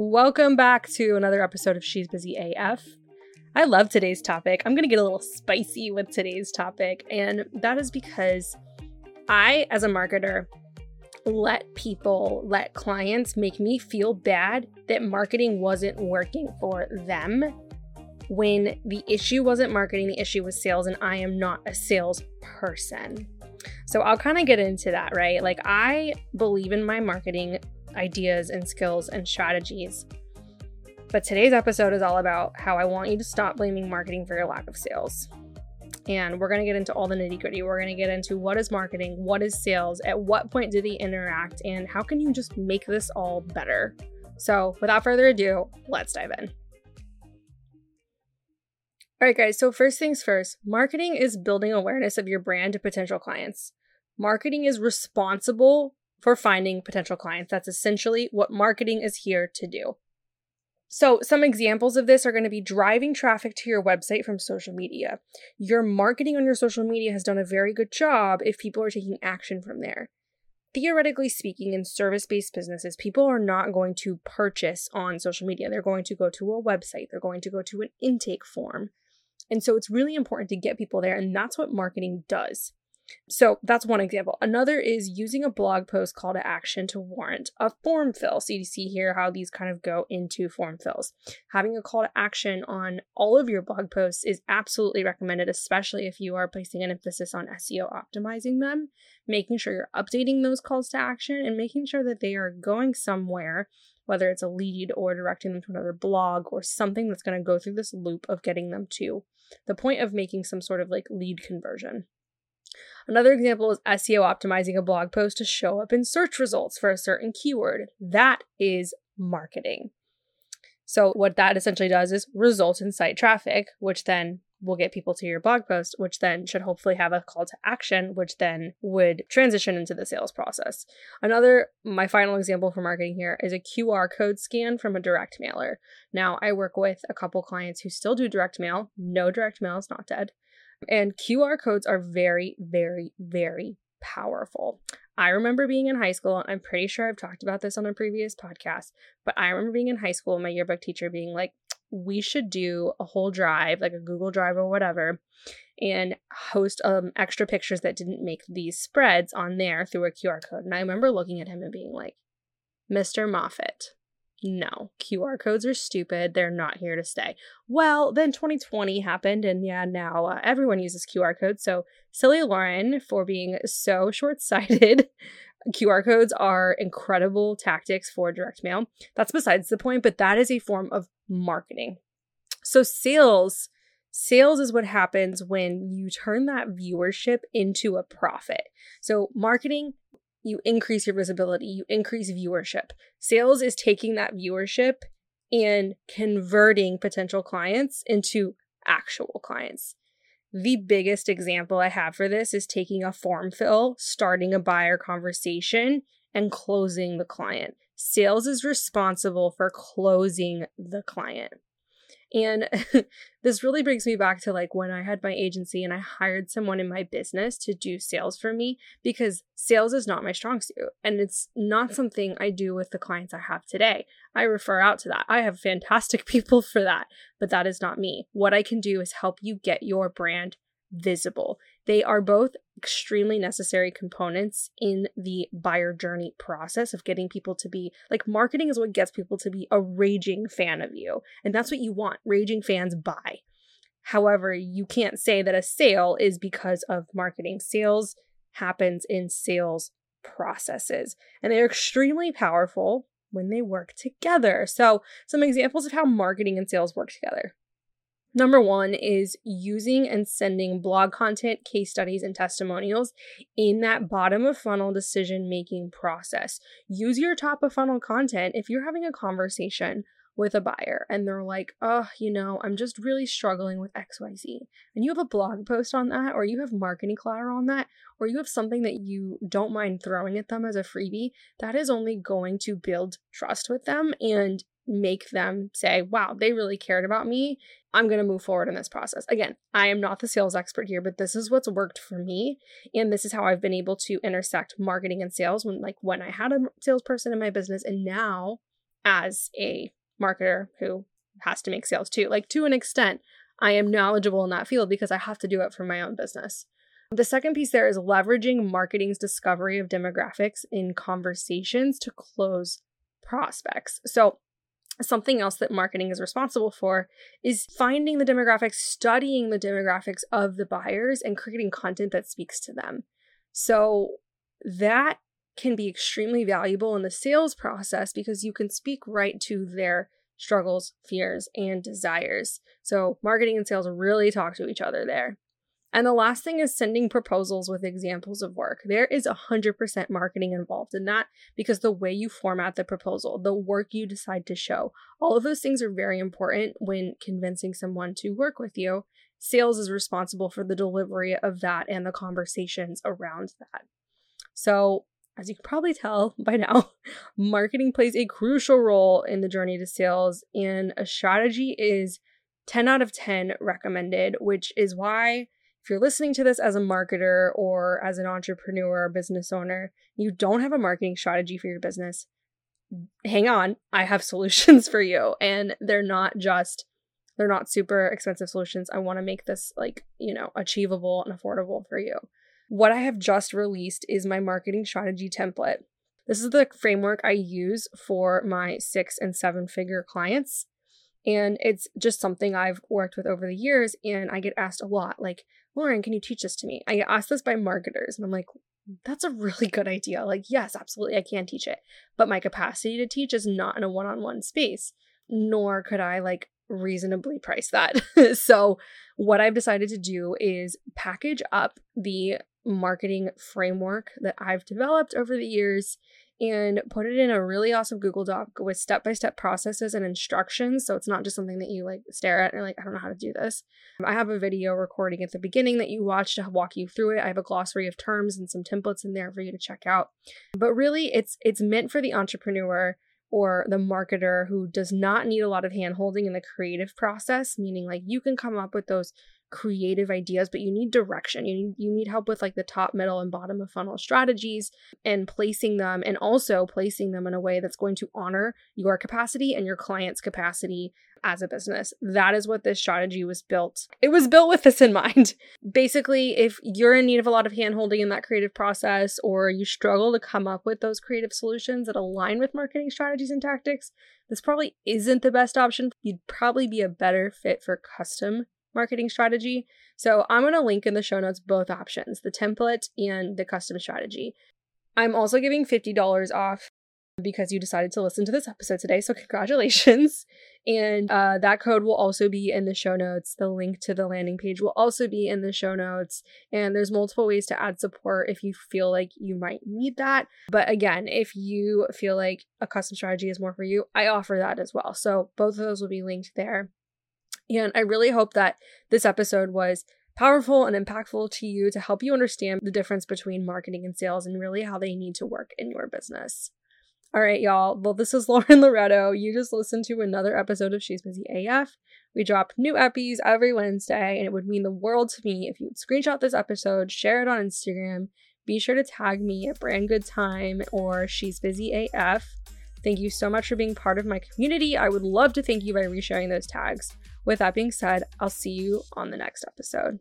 Welcome back to another episode of She's Busy AF. I love today's topic. I'm going to get a little spicy with today's topic, and that is because I, as a marketer, let people, let clients make me feel bad that marketing wasn't working for them when the issue wasn't marketing, the issue was sales, and I am not a salesperson. So I'll kind of get into that, right? Like, I believe in my marketing ideas and skills and strategies. But today's episode is all about how I want you to stop blaming marketing for your lack of sales. And we're going to get into all the nitty gritty. We're going to get into what is marketing, what is sales, at what point do they interact, and how can you just make this all better. So, without further ado, let's dive in. All right, guys. So, first things first, marketing is building awareness of your brand to potential clients. Marketing is responsible for finding potential clients. That's essentially what marketing is here to do. So, some examples of this are going to be driving traffic to your website from social media. Your marketing on your social media has done a very good job if people are taking action from there. Theoretically speaking, in service based businesses, people are not going to purchase on social media. They're going to go to a website, they're going to go to an intake form. And so, it's really important to get people there, and that's what marketing does. So that's one example. Another is using a blog post call to action to warrant a form fill. So you see here how these kind of go into form fills. Having a call to action on all of your blog posts is absolutely recommended, especially if you are placing an emphasis on SEO optimizing them, making sure you're updating those calls to action and making sure that they are going somewhere whether it's a lead or directing them to another blog or something that's going to go through this loop of getting them to the point of making some sort of like lead conversion. Another example is SEO optimizing a blog post to show up in search results for a certain keyword. That is marketing. So, what that essentially does is result in site traffic, which then will get people to your blog post, which then should hopefully have a call to action, which then would transition into the sales process. Another, my final example for marketing here is a QR code scan from a direct mailer. Now, I work with a couple clients who still do direct mail. No direct mail is not dead. And QR codes are very, very, very powerful. I remember being in high school, I'm pretty sure I've talked about this on a previous podcast, but I remember being in high school, my yearbook teacher being like, we should do a whole drive, like a Google Drive or whatever, and host um extra pictures that didn't make these spreads on there through a QR code. And I remember looking at him and being like, Mr. Moffat, no, QR codes are stupid. They're not here to stay. Well, then 2020 happened, and yeah, now uh, everyone uses QR codes. So, silly Lauren for being so short sighted. QR codes are incredible tactics for direct mail. That's besides the point, but that is a form of marketing. So, sales. Sales is what happens when you turn that viewership into a profit. So, marketing you increase your visibility, you increase viewership. Sales is taking that viewership and converting potential clients into actual clients. The biggest example I have for this is taking a form fill, starting a buyer conversation, and closing the client. Sales is responsible for closing the client. And this really brings me back to like when I had my agency and I hired someone in my business to do sales for me because sales is not my strong suit. And it's not something I do with the clients I have today. I refer out to that. I have fantastic people for that, but that is not me. What I can do is help you get your brand visible. They are both extremely necessary components in the buyer journey process of getting people to be like marketing is what gets people to be a raging fan of you. And that's what you want. Raging fans buy. However, you can't say that a sale is because of marketing. Sales happens in sales processes, and they're extremely powerful when they work together. So, some examples of how marketing and sales work together. Number one is using and sending blog content, case studies, and testimonials in that bottom of funnel decision making process. Use your top of funnel content if you're having a conversation with a buyer and they're like, oh, you know, I'm just really struggling with XYZ. And you have a blog post on that, or you have marketing collateral on that, or you have something that you don't mind throwing at them as a freebie, that is only going to build trust with them and make them say, wow, they really cared about me. I'm going to move forward in this process. Again, I am not the sales expert here, but this is what's worked for me. And this is how I've been able to intersect marketing and sales when, like, when I had a salesperson in my business and now as a marketer who has to make sales too. Like to an extent, I am knowledgeable in that field because I have to do it for my own business. The second piece there is leveraging marketing's discovery of demographics in conversations to close prospects. So, something else that marketing is responsible for is finding the demographics, studying the demographics of the buyers, and creating content that speaks to them. So, that can be extremely valuable in the sales process because you can speak right to their struggles, fears, and desires. So, marketing and sales really talk to each other there. And the last thing is sending proposals with examples of work. There is 100% marketing involved in that because the way you format the proposal, the work you decide to show, all of those things are very important when convincing someone to work with you. Sales is responsible for the delivery of that and the conversations around that. So, as you can probably tell by now, marketing plays a crucial role in the journey to sales, and a strategy is 10 out of 10 recommended, which is why if you're listening to this as a marketer or as an entrepreneur or business owner, you don't have a marketing strategy for your business, hang on, I have solutions for you. And they're not just, they're not super expensive solutions. I want to make this like, you know, achievable and affordable for you. What I have just released is my marketing strategy template. This is the framework I use for my six and seven figure clients. And it's just something I've worked with over the years. And I get asked a lot, like, Lauren, can you teach this to me? I get asked this by marketers. And I'm like, that's a really good idea. Like, yes, absolutely, I can teach it. But my capacity to teach is not in a one on one space, nor could I like reasonably price that. so, what I've decided to do is package up the marketing framework that I've developed over the years and put it in a really awesome Google Doc with step by step processes and instructions. So it's not just something that you like stare at and like, I don't know how to do this. I have a video recording at the beginning that you watch to walk you through it. I have a glossary of terms and some templates in there for you to check out. But really it's it's meant for the entrepreneur or the marketer who does not need a lot of hand holding in the creative process, meaning like you can come up with those creative ideas, but you need direction. You need, you need help with like the top, middle, and bottom of funnel strategies and placing them and also placing them in a way that's going to honor your capacity and your client's capacity as a business. That is what this strategy was built. It was built with this in mind. Basically, if you're in need of a lot of handholding in that creative process or you struggle to come up with those creative solutions that align with marketing strategies and tactics, this probably isn't the best option. You'd probably be a better fit for custom marketing strategy. So I'm going to link in the show notes both options the template and the custom strategy. I'm also giving $50 off because you decided to listen to this episode today. So, congratulations. And uh, that code will also be in the show notes. The link to the landing page will also be in the show notes. And there's multiple ways to add support if you feel like you might need that. But again, if you feel like a custom strategy is more for you, I offer that as well. So, both of those will be linked there. And I really hope that this episode was powerful and impactful to you to help you understand the difference between marketing and sales and really how they need to work in your business. All right, y'all. Well, this is Lauren Loretto. You just listened to another episode of She's Busy AF. We drop new epis every Wednesday, and it would mean the world to me if you would screenshot this episode, share it on Instagram. Be sure to tag me at Brand Good Time or She's Busy AF. Thank you so much for being part of my community. I would love to thank you by resharing those tags. With that being said, I'll see you on the next episode.